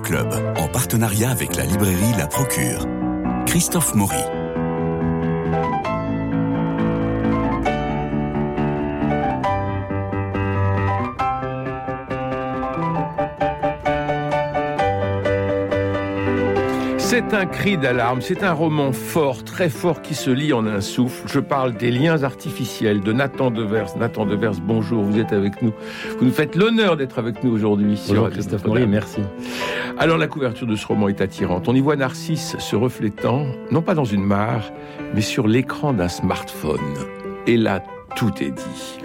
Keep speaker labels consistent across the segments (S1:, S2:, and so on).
S1: Club, en partenariat avec la librairie La Procure. Christophe Maury.
S2: C'est un cri d'alarme, c'est un roman fort, très fort qui se lit en un souffle. Je parle des liens artificiels de Nathan Devers. Nathan Devers, bonjour, vous êtes avec nous. Vous nous faites l'honneur d'être avec nous aujourd'hui.
S3: Bonjour Christophe Maurier, merci.
S2: Alors la couverture de ce roman est attirante. On y voit Narcisse se reflétant, non pas dans une mare, mais sur l'écran d'un smartphone. Et là, tout est dit.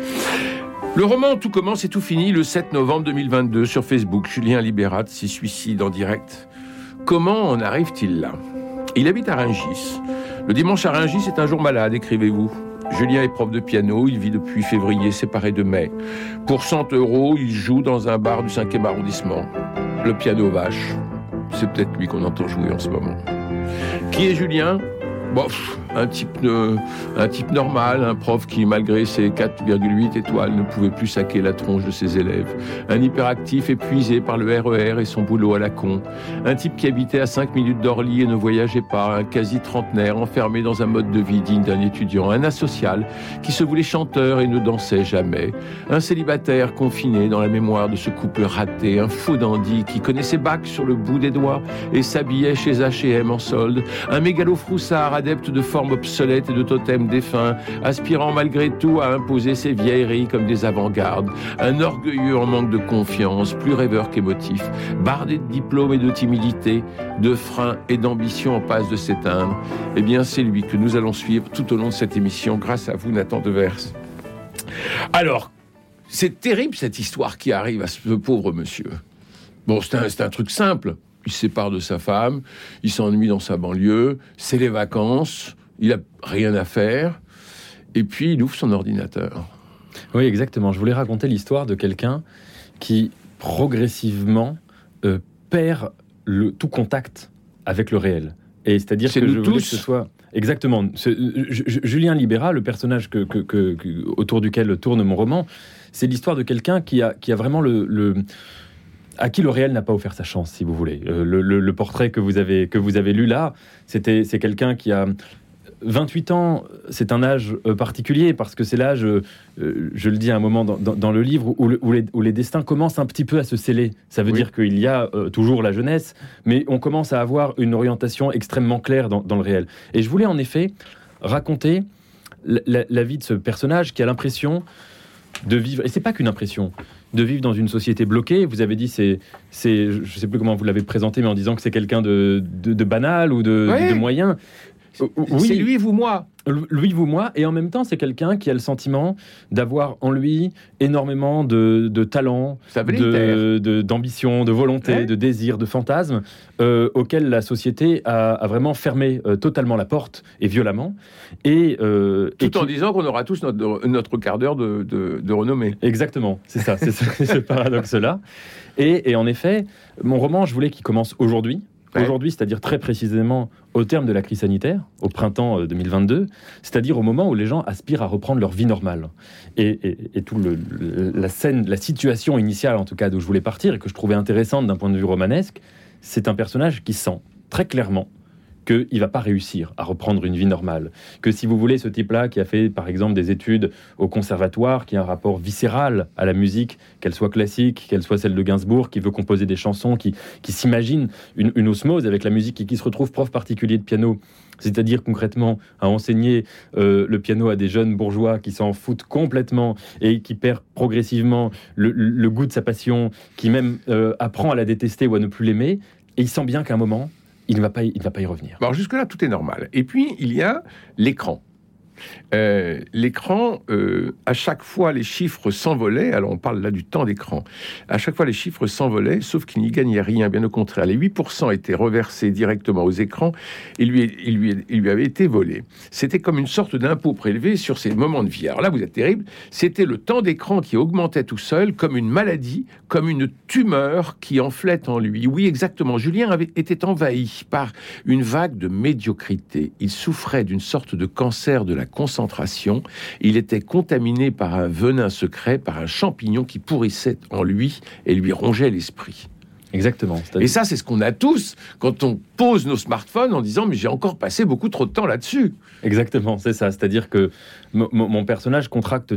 S2: Le roman Tout commence et tout finit le 7 novembre 2022 sur Facebook. Julien Libérat s'y suicide en direct. Comment en arrive-t-il là? Il habite à Rungis. Le dimanche à Rungis est un jour malade, écrivez-vous. Julien est prof de piano, il vit depuis février, séparé de mai. Pour 100 euros, il joue dans un bar du 5e arrondissement. Le piano vache. C'est peut-être lui qu'on entend jouer en ce moment. Qui est Julien? Bon, un type, normal, un prof qui, malgré ses 4,8 étoiles, ne pouvait plus saquer la tronche de ses élèves. Un hyperactif épuisé par le RER e et son boulot à la con. Un type qui habitait à 5 minutes d'Orly et ne voyageait pas. Un quasi trentenaire enfermé dans un mode de vie digne d'un étudiant. Un asocial qui se voulait chanteur et ne dansait jamais. Un célibataire confiné dans la mémoire de ce couple raté. Un faux dandy qui connaissait Bach sur le bout des doigts et s'habillait chez H&M en solde. Un mégalo froussard adepte de formes et de totems défunts, aspirant malgré tout à imposer ses vieilleries comme des avant-gardes, un orgueilleux en manque de confiance, plus rêveur qu'émotif, bardé de diplômes et de timidité, de freins et d'ambition en passe de s'éteindre, eh bien c'est lui que nous allons suivre tout au long de cette émission, grâce à vous Nathan Devers. Alors, c'est terrible cette histoire qui arrive à ce pauvre monsieur. Bon, c'est un, un truc simple il sépare de sa femme, il s'ennuie dans sa banlieue, c'est les vacances, il a rien à faire, et puis il ouvre son ordinateur.
S3: Oui, exactement. Je voulais raconter l'histoire de quelqu'un qui progressivement euh, perd le, tout contact avec le réel. Et c'est-à-dire que je voulais que ce soit exactement Julien Libéra, le personnage que, autour duquel tourne mon roman, c'est l'histoire de quelqu'un qui a, qui a vraiment le à qui le réel n'a pas offert sa chance, si vous voulez. Euh, le, portrait que vous avez, que vous avez lu là, c'était, c'est quelqu'un qui a 28 ans, c'est un âge euh, particulier parce que c'est l'âge, euh, je le dis à un moment dans, le livre, où, les, destins commencent un petit peu à se sceller. Ça veut dire qu'il y a toujours la jeunesse, mais on commence à avoir une orientation extrêmement claire dans, le réel. Et je voulais en effet raconter la vie de ce personnage qui a l'impression de vivre, et c'est pas qu'une impression, de vivre dans une société bloquée. Vous avez dit, c'est, c'est je sais plus comment vous l'avez présenté, mais en disant que c'est quelqu'un de, de, banal ou de, de moyen.
S2: Oui, c'est lui, vous, moi.
S3: Lui, vous, moi. Et en même temps, c'est quelqu'un qui a le sentiment d'avoir en lui énormément de, de talent, d'ambition, de, volonté, de désir, de fantasme, euh, auquel la société a, vraiment fermé euh, totalement la porte et violemment. Et,
S2: euh, Tout en disant qu'on aura tous notre, notre quart d'heure de, de, renommée.
S3: Exactement, c'est ça, c'est ce, paradoxe-là. Et, et en effet, mon roman, je voulais qu'il commence aujourd'hui Aujourd'hui, c'est-à-dire très précisément au terme de la crise sanitaire, au printemps 2022, euh, c'est-à-dire au moment où les gens aspirent à reprendre leur vie normale. Et, tout le, la scène, la situation initiale en tout cas d'où je voulais partir et que je trouvais intéressante d'un point de vue romanesque, c'est un personnage qui sent très clairement qu'il ne va pas réussir à reprendre une vie normale. Que si vous voulez, ce type-là, qui a fait par exemple des études au conservatoire, qui a un rapport viscéral à la musique, qu'elle soit classique, qu'elle soit celle de Gainsbourg, qui veut composer des chansons, qui, qui s'imagine une, osmose avec la musique et qui se retrouve prof particulier de piano, c'est-à-dire concrètement à enseigner euh, le piano à des jeunes bourgeois qui s'en foutent complètement et qui perd progressivement le, goût de sa passion, qui même euh, apprend à la détester ou à ne plus l'aimer, et il sent bien qu'à un moment, il ne va pas, il va pas y revenir.
S2: Alors jusque-là, tout est normal. Et puis, il y a l'écran. Euh, l'écran, euh, à chaque fois, les chiffres s'envolaient. Alors, on parle là du temps d'écran. À chaque fois, les chiffres s'envolaient, sauf qu'il n'y gagnait rien. Bien au contraire, les 8% étaient reversés directement aux écrans et lui, il, lui, il lui avait été volé. C'était comme une sorte d'impôt prélevé sur ces moments de vie. Alors là, vous êtes terrible. C'était le temps d'écran qui augmentait tout seul, comme une maladie, comme une tumeur qui enflait en lui. Oui, exactement. Julien avait été envahi par une vague de médiocrité. Il souffrait d'une sorte de cancer de la concentration. Il était contaminé par un venin secret, par un champignon qui pourrissait en lui et lui rongeait l'esprit.
S3: Exactement.
S2: Et ça, c'est ce qu'on a tous quand on pose nos smartphones en disant mais j'ai encore passé beaucoup trop de temps là-dessus.
S3: Exactement, c'est ça. C'est-à-dire que mon personnage contracte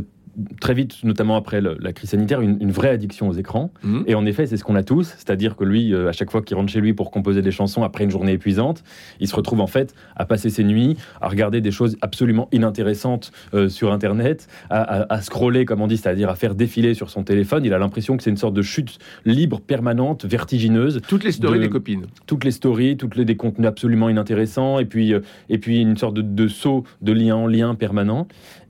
S3: très vite, notamment après la crise sanitaire, une, vraie addiction aux écrans. Mmh. Et en effet, c'est ce qu'on a tous. C'est-à-dire que lui, euh, à chaque fois qu'il rentre chez lui pour composer des chansons après une journée épuisante, il se retrouve en fait à passer ses nuits à regarder des choses absolument inintéressantes euh, sur Internet, à, scroller, comme on dit, c'est-à-dire à faire défiler sur son téléphone. Il a l'impression que c'est une sorte de chute libre, permanente, vertigineuse.
S2: Toutes les stories des copines.
S3: Toutes les stories, toutes les, des contenus absolument inintéressants, et puis, euh, et puis une sorte de, de saut de lien en lien permanent.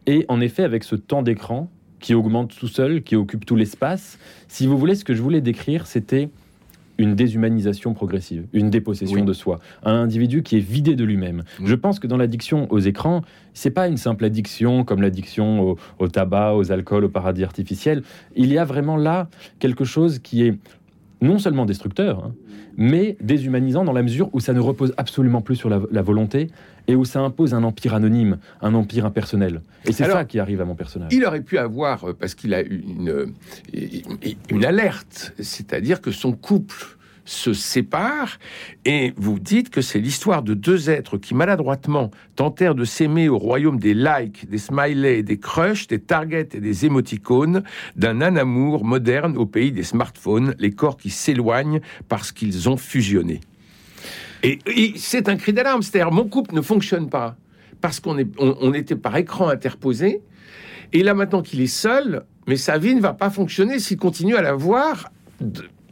S3: Et en effet, avec ce temps d'écran qui augmente tout seul, qui occupe tout l'espace, si vous voulez, ce que je voulais décrire, c'était une déshumanisation progressive, une dépossession de soi, un individu qui est vidé de lui-même. Je pense que dans l'addiction aux écrans, c'est pas une simple addiction comme l'addiction au, tabac, aux alcools, aux paradis artificiels. Il y a vraiment là quelque chose qui est non seulement destructeur, hein, mais déshumanisant dans la mesure où ça ne repose absolument plus sur la, volonté et où ça impose un empire anonyme, un empire impersonnel. Et c'est ça qui arrive à mon personnage.
S2: Il aurait pu avoir, euh, parce qu'il a une, une alerte, c'est-à-dire que son couple se séparent et vous dites que c'est l'histoire de deux êtres qui maladroitement tentèrent de s'aimer au royaume des likes, des smileys, des crushs, des targets et des émoticônes, d'un amour moderne au pays des smartphones, les corps qui s'éloignent parce qu'ils ont fusionné. Et, c'est un cri d'alarme, c'est-à-dire mon couple ne fonctionne pas parce qu'on on était par écran interposé. Et là maintenant qu'il est seul, mais sa vie ne va pas fonctionner s'il continue à la voir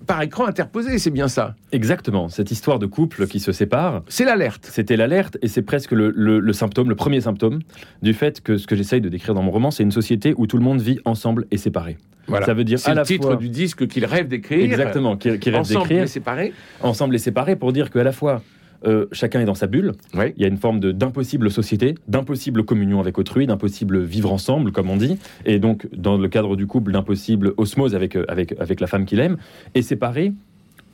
S2: par écran interposé, c'est bien ça.
S3: Exactement, cette histoire de couple qui se sépare.
S2: C'est l'alerte.
S3: C'était l'alerte et c'est presque le, symptôme, le premier symptôme du fait que ce que j'essaye de décrire dans mon roman, c'est une société où tout le monde vit ensemble et séparé.
S2: Voilà. Ça veut dire c'est le titre du disque qu'il rêve d'écrire.
S3: Exactement, qu'il rêve d'écrire.
S2: Ensemble et séparé.
S3: Ensemble et séparé pour dire qu'à la fois euh, chacun est dans sa bulle. Il y a une forme d'impossible société, d'impossible communion avec autrui, d'impossible vivre ensemble, comme on dit, et donc dans le cadre du couple, d'impossible osmose avec, euh, avec, avec la femme qu'il aime, et séparé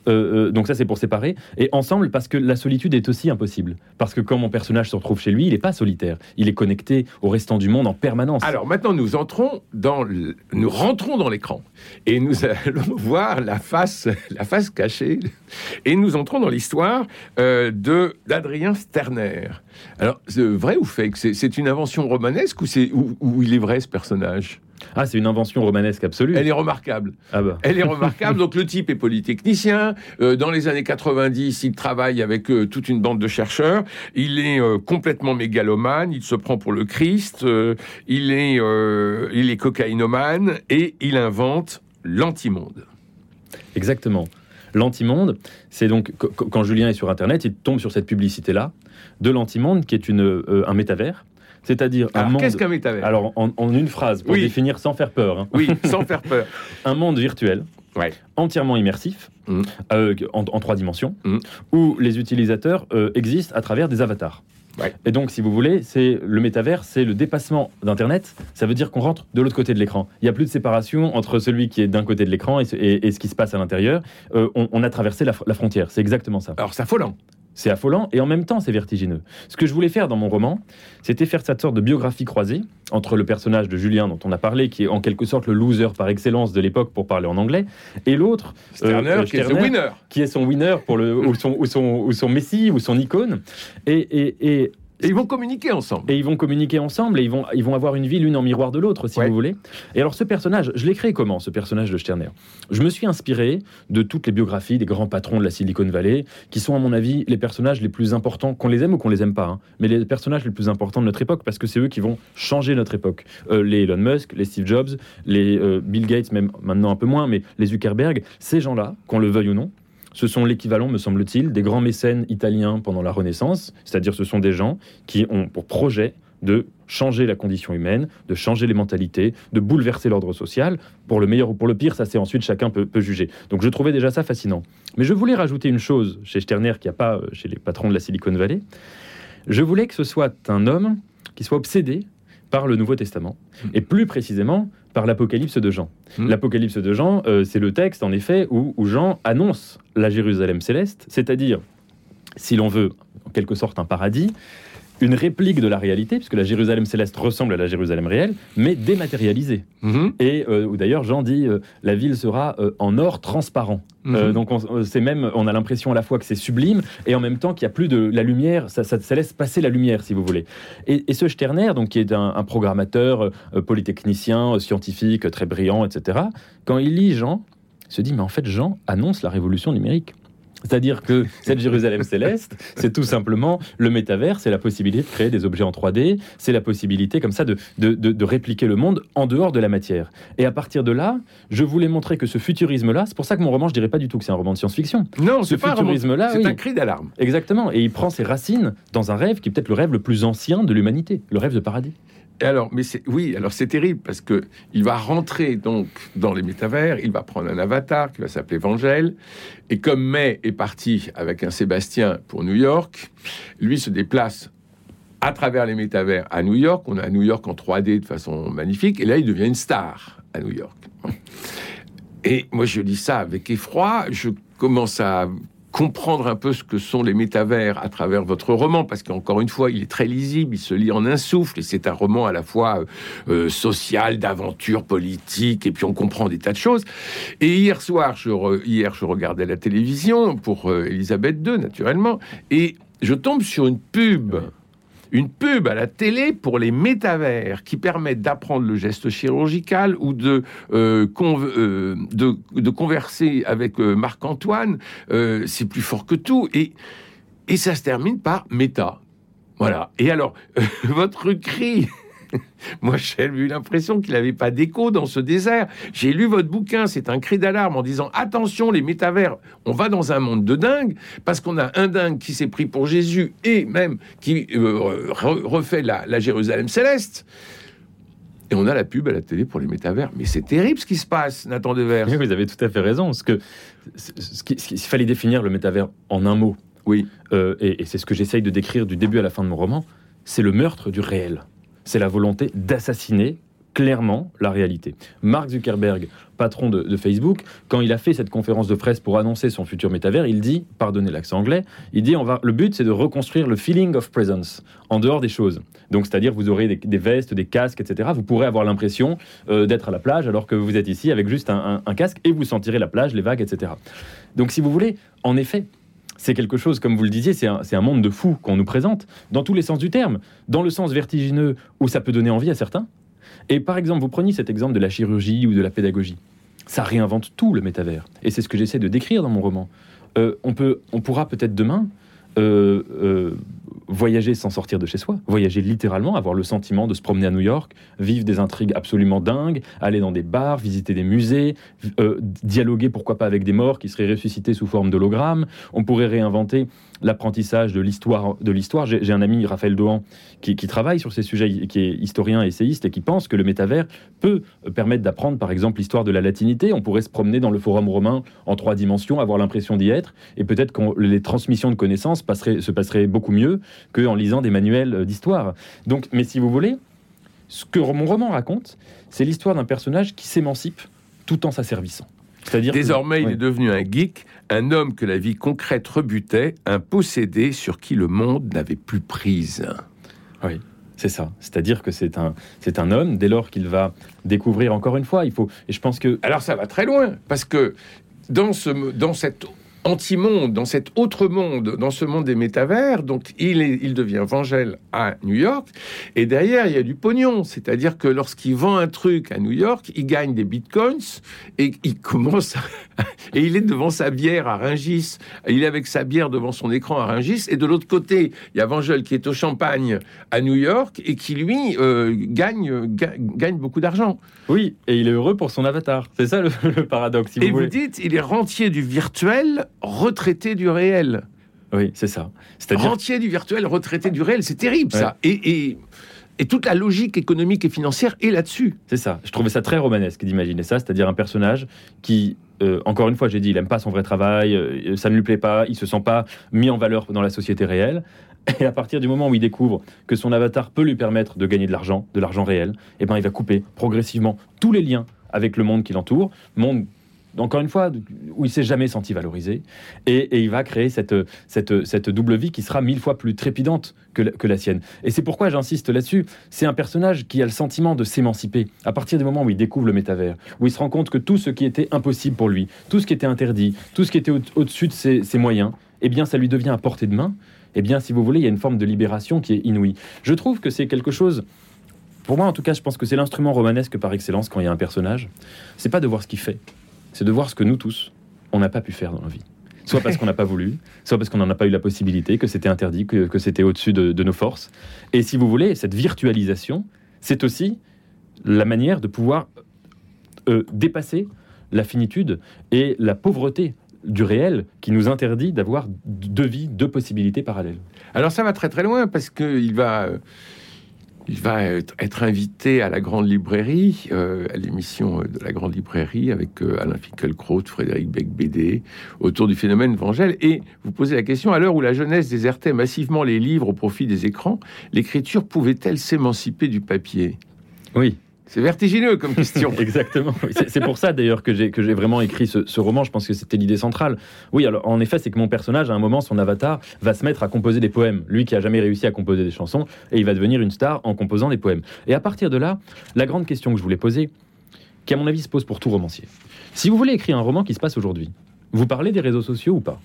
S3: euh, euh, donc ça c'est pour séparer, et ensemble parce que la solitude est aussi impossible. Parce que quand mon personnage se retrouve chez lui, il n'est pas solitaire, il est connecté au restant du monde en permanence.
S2: Alors maintenant nous entrons dans, nous rentrons dans l'écran et nous allons voir la face, la face cachée, et nous entrons dans l'histoire euh, de d'Adrien Sterner. Alors vrai ou fake? C'est une invention romanesque ou il est vrai ce personnage?
S3: Ah, c'est une invention romanesque absolue.
S2: Elle est remarquable. Ah bah. Elle est remarquable. Donc le type est polytechnicien. Euh, dans les années 90, il travaille avec euh, toute une bande de chercheurs. Il est euh, complètement mégalomane. Il se prend pour le Christ. il est, il est cocaïnomane et il invente l'antimonde.
S3: Exactement. L'antimonde, c'est donc quand Julien est sur Internet, il tombe sur cette publicité-là de l'antimonde, qui est une, un métavers c'est-à-dire
S2: un monde. Qu'est-ce qu'un métavers?
S3: Alors, en, une phrase, pour définir sans faire peur. Hein.
S2: Oui, sans faire peur.
S3: un monde virtuel, entièrement immersif, mm. euh, en, trois dimensions, mm. où les utilisateurs euh, existent à travers des avatars. Et donc, si vous voulez, c'est le métavers, c'est le dépassement d'Internet. Ça veut dire qu'on rentre de l'autre côté de l'écran. Il n'y a plus de séparation entre celui qui est d'un côté de l'écran et, ce qui se passe à l'intérieur. Euh, on, a traversé la, la frontière. C'est exactement ça.
S2: Alors, c'est affolant.
S3: C'est affolant et en même temps c'est vertigineux. Ce que je voulais faire dans mon roman, c'était faire cette sorte de biographie croisée entre le personnage de Julien dont on a parlé, qui est en quelque sorte le loser par excellence de l'époque pour parler en anglais, et l'autre,
S2: Sterner, euh, qui, est winner.
S3: qui est son winner pour le, ou, son, ou, son, ou son messie ou son icône. Et, et, et
S2: et ils vont communiquer ensemble.
S3: Et ils vont communiquer ensemble et ils vont, ils vont avoir une vie l'une en miroir de l'autre, si vous voulez. Et alors, ce personnage, je l'ai créé comment, ce personnage de Sterner? Je me suis inspiré de toutes les biographies des grands patrons de la Silicon Valley, qui sont, à mon avis, les personnages les plus importants, qu'on les aime ou qu'on les aime pas, hein, mais les personnages les plus importants de notre époque, parce que c'est eux qui vont changer notre époque. Euh, les Elon Musk, les Steve Jobs, les euh, Bill Gates, même maintenant un peu moins, mais les Zuckerberg, ces gens-là, qu'on le veuille ou non, ce sont l'équivalent, me semble-t-il, des grands mécènes italiens pendant la Renaissance, c'est-à-dire ce sont des gens qui ont pour projet de changer la condition humaine, de changer les mentalités, de bouleverser l'ordre social. Pour le meilleur ou pour le pire, ça c'est ensuite chacun peut, juger. Donc je trouvais déjà ça fascinant. Mais je voulais rajouter une chose chez Sterner qui n'y a pas euh, chez les patrons de la Silicon Valley. Je voulais que ce soit un homme qui soit obsédé par le Nouveau Testament, et plus précisément par l'Apocalypse de Jean. Hmm. L'Apocalypse de Jean, euh, c'est le texte, en effet, où, Jean annonce la Jérusalem céleste, c'est-à-dire, si l'on veut, en quelque sorte, un paradis, une réplique de la réalité, puisque la Jérusalem céleste ressemble à la Jérusalem réelle, mais dématérialisée. Mhm. Et euh, d'ailleurs, Jean dit euh, la ville sera euh, en or transparent. Mhm. donc c'est même, on a l'impression à la fois que c'est sublime et en même temps qu'il n'y a plus de la lumière, ça, ça, laisse passer la lumière, si vous voulez. Et, ce Sterner, donc qui est un, un programmateur, polytechnicien, scientifique, très brillant, etc. Quand il lit Jean, il se dit mais en fait Jean annonce la révolution numérique. C'est-à-dire que cette Jérusalem céleste, c'est tout simplement le métavers, c'est la possibilité de créer des objets en 3D, c'est la possibilité comme ça de, de, répliquer le monde en dehors de la matière. Et à partir de là, je voulais montrer que ce futurisme-là, c'est pour ça que mon roman, je dirais pas du tout que c'est un roman de science-fiction.
S2: Non, ce futurisme-là, c'est un cri d'alarme.
S3: Exactement, et il prend ses racines dans un rêve qui est peut-être le rêve le plus ancien de l'humanité, le rêve de paradis
S2: alors, mais c'est oui, alors c'est terrible parce que il va rentrer donc dans les métavers, il va prendre un avatar qui va s'appeler Vangel, et comme May est parti avec un Sébastien pour New York, lui se déplace à travers les métavers à New York. On a New York en 3D de façon magnifique, et là il devient une star à New York. Et moi je lis ça avec effroi, je commence à comprendre un peu ce que sont les métavers à travers votre roman, parce qu'encore une fois, il est très lisible, il se lit en un souffle, et c'est un roman à la fois euh, euh, social, d'aventure, politique, et puis on comprend des tas de choses. Et hier soir, je hier, je regardais la télévision pour euh, Elisabeth II, naturellement, et je tombe sur une pub une pub à la télé pour les métavers qui permettent d'apprendre le geste chirurgical ou de, euh, euh, converser avec euh, Marc-Antoine. c'est plus fort que tout. Et, et ça se termine par méta. Voilà. Et alors, votre cri Moi, j'ai eu l'impression qu'il n'avait pas d'écho dans ce désert. J'ai lu votre bouquin, c'est un cri d'alarme en disant attention, les métavers, on va dans un monde de dingue parce qu'on a un dingue qui s'est pris pour Jésus et même qui euh, refait la, Jérusalem céleste. Et on a la pub à la télé pour les métavers. Mais c'est terrible ce qui se passe, Nathan Devers.
S3: Oui, vous avez tout à fait raison. Ce que, ce fallait définir le métavers en un mot.
S2: Oui.
S3: Euh, et c'est ce que j'essaye de décrire du début à la fin de mon roman. C'est le meurtre du réel c'est la volonté d'assassiner clairement la réalité. Mark Zuckerberg, patron de, Facebook, quand il a fait cette conférence de presse pour annoncer son futur métavers, il dit, pardonnez l'accent anglais, il dit on va, le but c'est de reconstruire le feeling of presence en dehors des choses. Donc c'est-à-dire vous aurez des, vestes, des casques, etc. Vous pourrez avoir l'impression euh, d'être à la plage alors que vous êtes ici avec juste un, un casque et vous sentirez la plage, les vagues, etc. Donc si vous voulez, en effet, c'est quelque chose, comme vous le disiez, c'est un, monde de fous qu'on nous présente, dans tous les sens du terme. Dans le sens vertigineux, où ça peut donner envie à certains. Et par exemple, vous preniez cet exemple de la chirurgie ou de la pédagogie. Ça réinvente tout le métavers. Et c'est ce que j'essaie de décrire dans mon roman. Euh, on, peut, on pourra peut-être demain euh, euh, voyager sans sortir de chez soi, voyager littéralement, avoir le sentiment de se promener à New York, vivre des intrigues absolument dingues, aller dans des bars, visiter des musées, euh, dialoguer pourquoi pas avec des morts qui seraient ressuscités sous forme d'hologrammes. On pourrait réinventer l'apprentissage de l'histoire. De l'histoire, j'ai un ami Raphaël Dohan qui, travaille sur ces sujets, qui est historien, essayiste et qui pense que le métavers peut permettre d'apprendre, par exemple, l'histoire de la latinité. On pourrait se promener dans le forum romain en trois dimensions, avoir l'impression d'y être, et peut-être que les transmissions de connaissances se passeraient beaucoup mieux qu'en lisant des manuels d'histoire. Donc, mais si vous voulez, ce que mon roman raconte, c'est l'histoire d'un personnage qui s'émancipe tout en s'asservissant.
S2: C'est-à-dire désormais, il est devenu un geek, un homme que la vie concrète rebutait, un possédé sur qui le monde n'avait plus prise.
S3: Oui. C'est ça. C'est-à-dire que c'est un, c'est un homme, dès lors qu'il va découvrir encore une fois, il faut. Et je pense que.
S2: Alors ça va très loin, parce que dans, ce, dans cette anti-monde, dans cet autre monde, dans ce monde des métavers. Donc, il, est, il devient Vangel à New York. Et derrière, il y a du pognon. C'est-à-dire que lorsqu'il vend un truc à New York, il gagne des bitcoins et il commence. et il est devant sa bière à Ringis. Il est avec sa bière devant son écran à Ringis. Et de l'autre côté, il y a Vangel qui est au champagne à New York et qui, lui, euh, gagne, gagne beaucoup d'argent.
S3: Oui, et il est heureux pour son avatar. C'est ça le, paradoxe.
S2: et vous, vous dites, il est rentier du virtuel retraité du réel.
S3: Oui, c'est ça.
S2: C'est-à-dire entier du virtuel, retraité du réel, c'est terrible ça. Et, toute la logique économique et financière est là-dessus.
S3: C'est ça. Je trouvais ça très romanesque d'imaginer ça, c'est-à-dire un personnage qui, euh, encore une fois, j'ai dit, il aime pas son vrai travail, euh, ça ne lui plaît pas, il se sent pas mis en valeur dans la société réelle. Et à partir du moment où il découvre que son avatar peut lui permettre de gagner de l'argent, de l'argent réel, eh ben, il va couper progressivement tous les liens avec le monde qui l'entoure, monde encore une fois, où il s'est jamais senti valorisé, et, il va créer cette, double vie qui sera mille fois plus trépidante que la, que la sienne. Et c'est pourquoi j'insiste là-dessus. C'est un personnage qui a le sentiment de s'émanciper à partir du moment où il découvre le métavers, où il se rend compte que tout ce qui était impossible pour lui, tout ce qui était interdit, tout ce qui était au-dessus de ses, ses moyens, eh bien, ça lui devient à portée de main. Eh bien, si vous voulez, il y a une forme de libération qui est inouïe. Je trouve que c'est quelque chose pour moi, en tout cas, je pense que c'est l'instrument romanesque par excellence quand il y a un personnage. C'est pas de voir ce qu'il fait, c'est de voir ce que nous tous, on n'a pas pu faire dans la vie. Soit parce qu'on n'a pas voulu, soit parce qu'on n'en a pas eu la possibilité, que c'était interdit, que, c'était au-dessus de, nos forces. Et si vous voulez, cette virtualisation, c'est aussi la manière de pouvoir euh, dépasser la finitude et la pauvreté du réel qui nous interdit d'avoir deux vies, deux possibilités parallèles.
S2: Alors ça va très très loin parce qu'il va... Euh, il va être, invité à la Grande Librairie, euh, à l'émission de la Grande Librairie avec euh, Alain Finkielkraut, Frédéric Becbédé, autour du phénomène Vangel. Et vous posez la question, à l'heure où la jeunesse désertait massivement les livres au profit des écrans, l'écriture pouvait-elle s'émanciper du papier?
S3: Oui.
S2: C'est vertigineux comme question.
S3: Exactement. C'est pour ça d'ailleurs que j'ai vraiment écrit ce, roman. Je pense que c'était l'idée centrale. Oui, alors en effet, c'est que mon personnage, à un moment, son avatar va se mettre à composer des poèmes. Lui qui a jamais réussi à composer des chansons, et il va devenir une star en composant des poèmes. Et à partir de là, la grande question que je voulais poser, qui à mon avis se pose pour tout romancier. Si vous voulez écrire un roman qui se passe aujourd'hui, vous parlez des réseaux sociaux ou pas?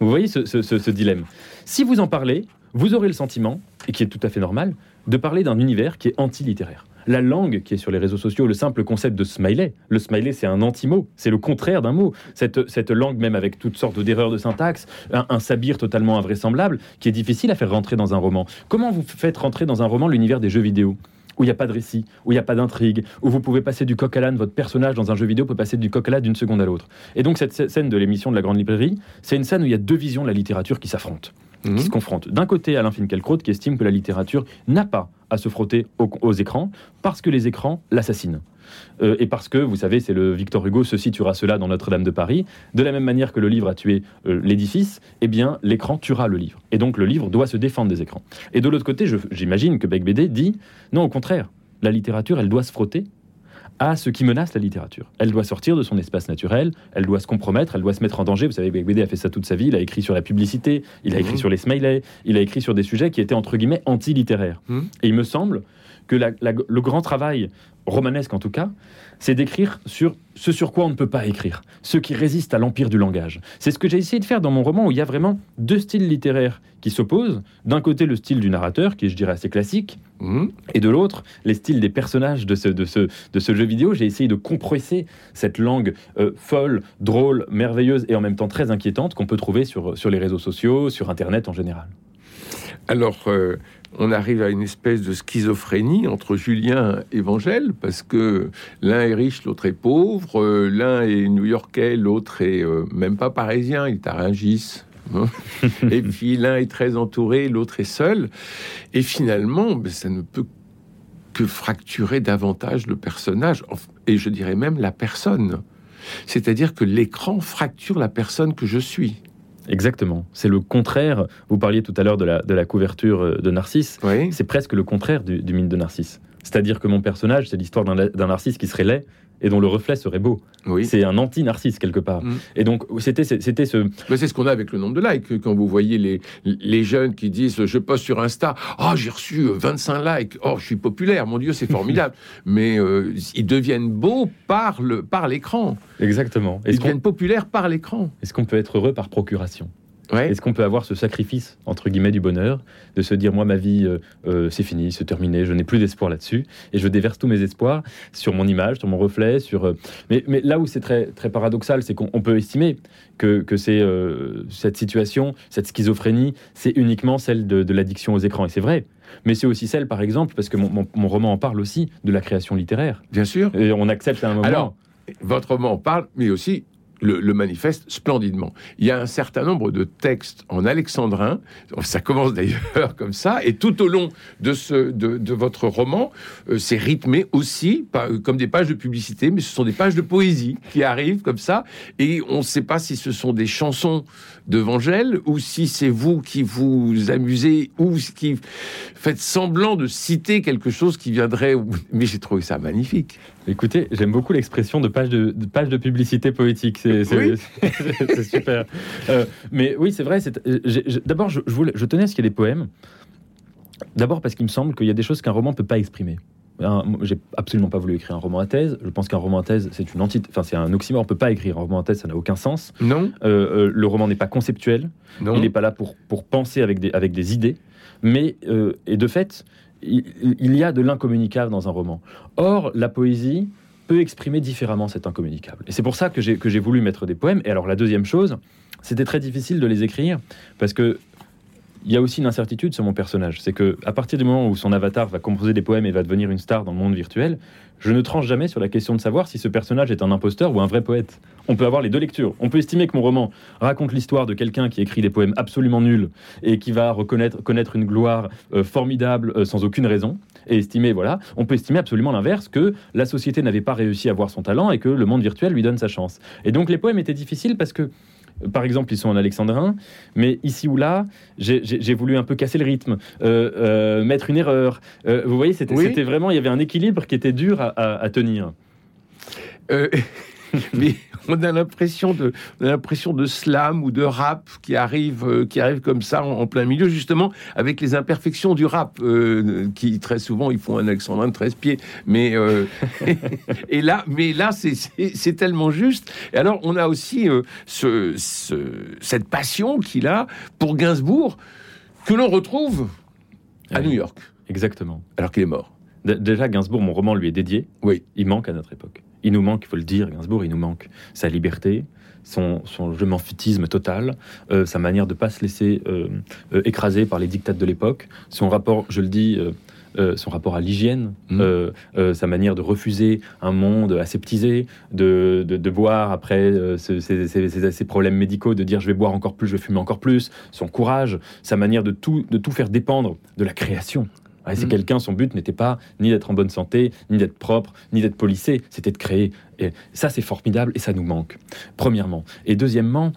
S3: Vous voyez ce, ce dilemme. Si vous en parlez, vous aurez le sentiment, et qui est tout à fait normal, de parler d'un univers qui est anti-littéraire la langue qui est sur les réseaux sociaux, le simple concept de smiley. Le smiley, c'est un anti-mot, c'est le contraire d'un mot. Cette, cette langue, même avec toutes sortes d'erreurs de syntaxe, un, sabir totalement invraisemblable, qui est difficile à faire rentrer dans un roman. Comment vous faites rentrer dans un roman l'univers des jeux vidéo où il n'y a pas de récit, où il n'y a pas d'intrigue, où vous pouvez passer du coq à l'âne, votre personnage dans un jeu vidéo peut passer du coq à l'âne d'une seconde à l'autre. Et donc cette scène de l'émission de la Grande Librairie, c'est une scène où il y a deux visions de la littérature qui s'affrontent, qui mhm. se confrontent. D'un côté, Alain Finkielkraut qui estime que la littérature n'a pas à se frotter aux, écrans parce que les écrans l'assassinent. Euh, et parce que, vous savez, c'est le Victor Hugo, ceci tuera cela dans Notre-Dame de Paris. De la même manière que le livre a tué euh, l'édifice, eh bien, l'écran tuera le livre. Et donc, le livre doit se défendre des écrans. Et de l'autre côté, j'imagine que Beck BD dit non, au contraire, la littérature, elle doit se frotter à ce qui menace la littérature. Elle doit sortir de son espace naturel, elle doit se compromettre, elle doit se mettre en danger. Vous savez, BD a fait ça toute sa vie, il a écrit sur la publicité, il a écrit mhm. sur les smileys, il a écrit sur des sujets qui étaient entre guillemets anti-littéraires. Mhm. Et il me semble que le grand travail romanesque en tout cas, c'est d'écrire sur ce sur quoi on ne peut pas écrire, ce qui résiste à l'empire du langage. C'est ce que j'ai essayé de faire dans mon roman où il y a vraiment deux styles littéraires qui s'opposent. D'un côté, le style du narrateur, qui est, je dirais, assez classique, mhm. et de l'autre, les styles des personnages de ce, de ce, de ce jeu vidéo. J'ai essayé de compresser cette langue euh, folle, drôle, merveilleuse et en même temps très inquiétante qu'on peut trouver sur, sur les réseaux sociaux, sur Internet en général.
S2: Alors, euh, on arrive à une espèce de schizophrénie entre Julien et Évangèle, parce que l'un est riche, l'autre est pauvre, euh, l'un est new-yorkais, l'autre est euh, même pas parisien, il est à Rungis. Hein. et puis l'un est très entouré, l'autre est seul. Et finalement, ben, ça ne peut que fracturer davantage le personnage, et je dirais même la personne. C'est-à-dire que l'écran fracture la personne que je suis.
S3: Exactement. C'est le contraire. Vous parliez tout à l'heure de la, de la couverture euh, de Narcisse. C'est presque le contraire du, du mythe de Narcisse. C'est-à-dire que mon personnage, c'est l'histoire d'un Narcisse qui serait laid et dont le reflet serait beau. Oui. C'est un anti-narcisse quelque part. Mm. Et donc c'était c'était ce.
S2: c'est ce qu'on a avec le nombre de likes. Quand vous voyez les, les jeunes qui disent je poste sur Insta, oh j'ai reçu 25 likes, oh je suis populaire, mon Dieu c'est formidable. Mais euh, ils deviennent beaux par le par l'écran.
S3: Exactement.
S2: Ils deviennent populaires par l'écran.
S3: Est-ce qu'on peut être heureux par procuration? Est-ce qu'on peut avoir ce sacrifice, entre guillemets, du bonheur, de se dire, moi, ma vie, euh, euh, c'est fini, c'est terminé, je n'ai plus d'espoir là-dessus, et je déverse tous mes espoirs sur mon image, sur mon reflet, sur... Euh, mais, mais, là où c'est très, très paradoxal, c'est qu'on peut estimer que, que c'est cette situation, cette schizophrénie, c'est uniquement celle de, l'addiction aux écrans, et c'est vrai. Mais c'est aussi celle, par exemple, parce que mon, mon, roman en parle aussi, de la création littéraire.
S2: Bien sûr.
S3: Et on accepte à un moment...
S2: Alors, votre roman en parle, mais aussi le, manifeste splendidement. Il y a un certain nombre de textes en alexandrin, ça commence d'ailleurs comme ça, et tout au long de, ce, de, votre roman, euh, c'est rythmé aussi pas, euh, comme des pages de publicité, mais ce sont des pages de poésie qui arrivent comme ça, et on ne sait pas si ce sont des chansons de Vangel ou si c'est vous qui vous amusez ou qui faites semblant de citer quelque chose qui viendrait. Mais j'ai trouvé ça magnifique.
S3: Écoutez, j'aime beaucoup l'expression de page de, page de publicité poétique. C'est super. Euh, mais oui, c'est vrai. D'abord, je, je tenais à ce qu'il y ait des poèmes. D'abord parce qu'il me semble qu'il y a des choses qu'un roman ne peut pas exprimer. J'ai absolument pas voulu écrire un roman à thèse. Je pense qu'un roman à thèse, c'est une entité, enfin c'est un oxymore. On peut pas écrire un roman à thèse, ça n'a aucun sens.
S2: Non.
S3: Euh, euh, le roman n'est pas conceptuel.
S2: Non.
S3: Il n'est pas là pour pour penser avec des avec des idées. Mais euh, et de fait, il, il y a de l'incommunicable dans un roman. Or, la poésie peut exprimer différemment cet incommunicable. Et c'est pour ça que j'ai que j'ai voulu mettre des poèmes. Et alors la deuxième chose, c'était très difficile de les écrire parce que il y a aussi une incertitude sur mon personnage. C'est que à partir du moment où son avatar va composer des poèmes et va devenir une star dans le monde virtuel, je ne tranche jamais sur la question de savoir si ce personnage est un imposteur ou un vrai poète. On peut avoir les deux lectures. On peut estimer que mon roman raconte l'histoire de quelqu'un qui écrit des poèmes absolument nuls et qui va reconnaître connaître une gloire euh, formidable euh, sans aucune raison. Et estimer, voilà, on peut estimer absolument l'inverse, que la société n'avait pas réussi à voir son talent et que le monde virtuel lui donne sa chance. Et donc les poèmes étaient difficiles parce que par exemple, ils sont en alexandrin, mais ici ou là, j'ai voulu un peu casser le rythme, euh, euh, mettre une erreur. Euh, vous voyez, c'était vraiment, il y avait un équilibre qui était dur à, tenir.
S2: mais on a l'impression de, l'impression de slam ou de rap qui arrive, euh, qui arrive comme ça en, plein milieu, justement avec les imperfections du rap, euh, qui très souvent ils font un de 13 pieds. Mais euh, et là, mais là c'est tellement juste. Et alors on a aussi ce, cette passion qu'il a pour Gainsbourg que l'on retrouve à New York.
S3: Exactement.
S2: Alors qu'il est mort.
S3: déjà Gainsbourg, mon roman lui est dédié.
S2: Oui.
S3: Il manque à notre époque. Il nous manque, il faut le dire, Gainsbourg, il nous manque sa liberté, son, son je total, euh, sa manière de ne pas se laisser euh, euh, écraser par les dictates de l'époque, son rapport, je le dis, son rapport à l'hygiène, mmh. sa manière de refuser un monde aseptisé, de, de, boire après ses, problèmes médicaux, de dire je vais boire encore plus, je vais fumer encore plus, son courage, sa manière de tout, de tout faire dépendre de la création c'est mm. quelqu'un, son but n'était pas ni d'être en bonne santé, ni d'être propre, ni d'être policé, c'était de créer. Et ça, c'est formidable et ça nous manque, premièrement. Et deuxièmement,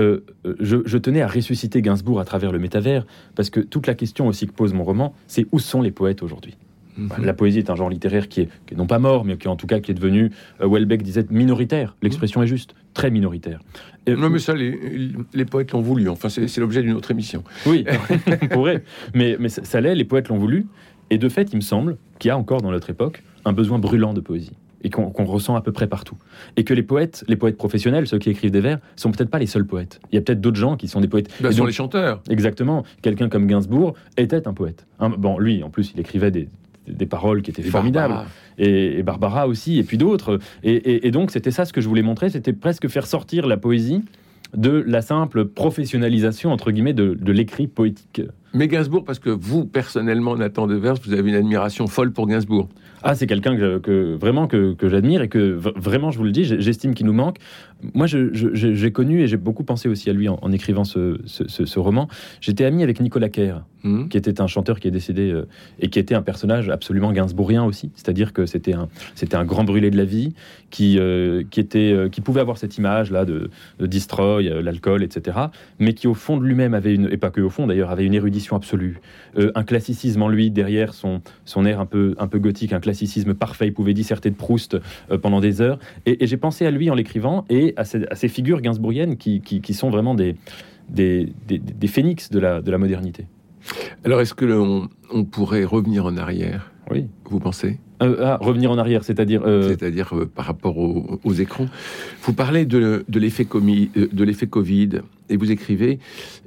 S3: euh, euh, je, tenais à ressusciter Gainsbourg à travers le métavers, parce que toute la question aussi que pose mon roman, c'est où sont les poètes aujourd'hui? Mm-hmm. La poésie est un genre littéraire qui est, non pas mort, mais qui en tout cas qui est devenu, euh, Welbeck disait, minoritaire. L'expression est juste, très minoritaire.
S2: non, mais ça, les, poètes l'ont voulu. Enfin, c'est l'objet d'une autre émission.
S3: Oui, on pourrait. Mais, mais ça, l'est, les poètes l'ont voulu. Et de fait, il me semble qu'il y a encore dans notre époque un besoin brûlant de poésie et qu'on ressent à peu près partout. Et que les poètes, les poètes professionnels, ceux qui écrivent des vers, sont peut-être pas les seuls poètes. Il y a peut-être d'autres gens qui sont des poètes.
S2: Ben, sont les chanteurs.
S3: Exactement. Quelqu'un comme Gainsbourg était un poète. bon, lui, en plus, il écrivait des, paroles qui étaient formidables. Et, Barbara aussi, et puis d'autres. Et, et, donc, c'était ça ce que je voulais montrer, c'était presque faire sortir la poésie de la simple professionnalisation, entre guillemets, de, de l'écrit poétique.
S2: Mais Gainsbourg, parce que vous, personnellement, Nathan Devers, vous avez une admiration folle pour Gainsbourg.
S3: Ah, c'est quelqu'un que, vraiment que, j'admire et que vraiment, je vous le dis, j'estime qu'il nous manque. Moi, j'ai connu et j'ai beaucoup pensé aussi à lui en, écrivant ce, roman. J'étais ami avec Nicolas Kerr, mmh. qui était un chanteur qui est décédé euh, et qui était un personnage absolument gainsbourgien aussi. C'est-à-dire que c'était un, un grand brûlé de la vie qui, euh, qui, était, euh, qui pouvait avoir cette image-là de, de destroy, l'alcool, etc. Mais qui, au fond de lui-même, avait une, et pas que au fond d'ailleurs, avait une érudition absolue, un classicisme en lui derrière son, son air un peu, un peu gothique, un classicisme parfait. Il pouvait disserter de Proust pendant des heures. Et, j'ai pensé à lui en l'écrivant et à ces, figures gainsbourgiennes qui, qui, sont vraiment des, des, des, phénix de la, de la modernité.
S2: Alors, est-ce que l'on on pourrait revenir en arrière?
S3: Oui.
S2: Vous pensez?
S3: Euh, ah, revenir en arrière, c'est-à-dire
S2: euh, C'est-à-dire par rapport aux, écrans. Vous parlez de, de l'effet Covid et vous écrivez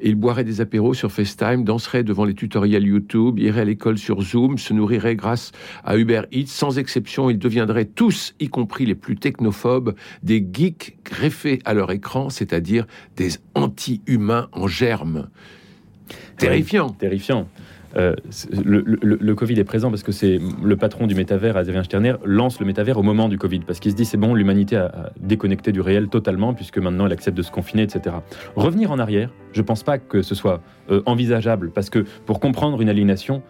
S2: il boirait des apéros sur FaceTime, danserait devant les tutoriels YouTube, irait à l'école sur Zoom, se nourrirait grâce à Uber Eats. Sans exception, ils deviendraient tous, y compris les plus technophobes, des geeks greffés à leur écran, c'est-à-dire des anti-humains en germe. Terrifiant.
S3: Terrifiant. Euh, le, Covid est présent parce que c'est le patron du métavers, Xavier Sterner, lance le métavers au moment du Covid parce qu'il se dit c'est bon, l'humanité a, déconnecté du réel totalement puisque maintenant elle accepte de se confiner, etc. Revenir en arrière, je pense pas que ce soit euh, envisageable parce que pour comprendre une aliénation,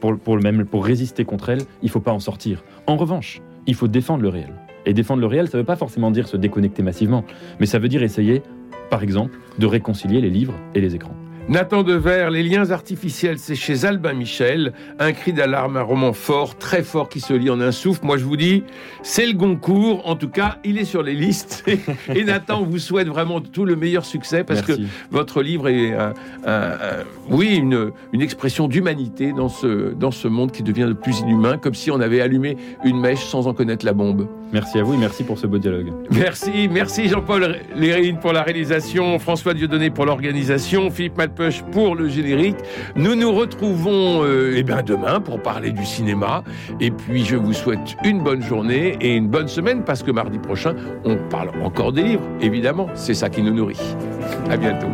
S3: pour, pour, même, pour résister contre elle, il faut pas en sortir. En revanche, il faut défendre le réel. Et défendre le réel, ça ne veut pas forcément dire se déconnecter massivement, mais ça veut dire essayer, par exemple, de réconcilier les livres et les écrans.
S2: Nathan Devers, Les liens artificiels, c'est chez Albin Michel. Un cri d'alarme, un roman fort, très fort, qui se lit en un souffle. Moi, je vous dis, c'est le Goncourt. En tout cas, il est sur les listes. Et Nathan vous souhaite vraiment tout le meilleur succès parce que votre livre est, oui, une, une expression d'humanité dans ce, dans ce monde qui devient de plus inhumain, comme si on avait allumé une mèche sans en connaître la bombe.
S3: Merci à vous et merci pour ce beau dialogue.
S2: Merci, merci Jean-Paul Lérine pour la réalisation, François Dieudonné pour l'organisation, Philippe Malpeuch pour le générique. Nous nous retrouvons euh, eh ben demain pour parler du cinéma. Et puis je vous souhaite une bonne journée et une bonne semaine parce que mardi prochain, on parle encore des livres, évidemment. C'est ça qui nous nourrit. À bientôt.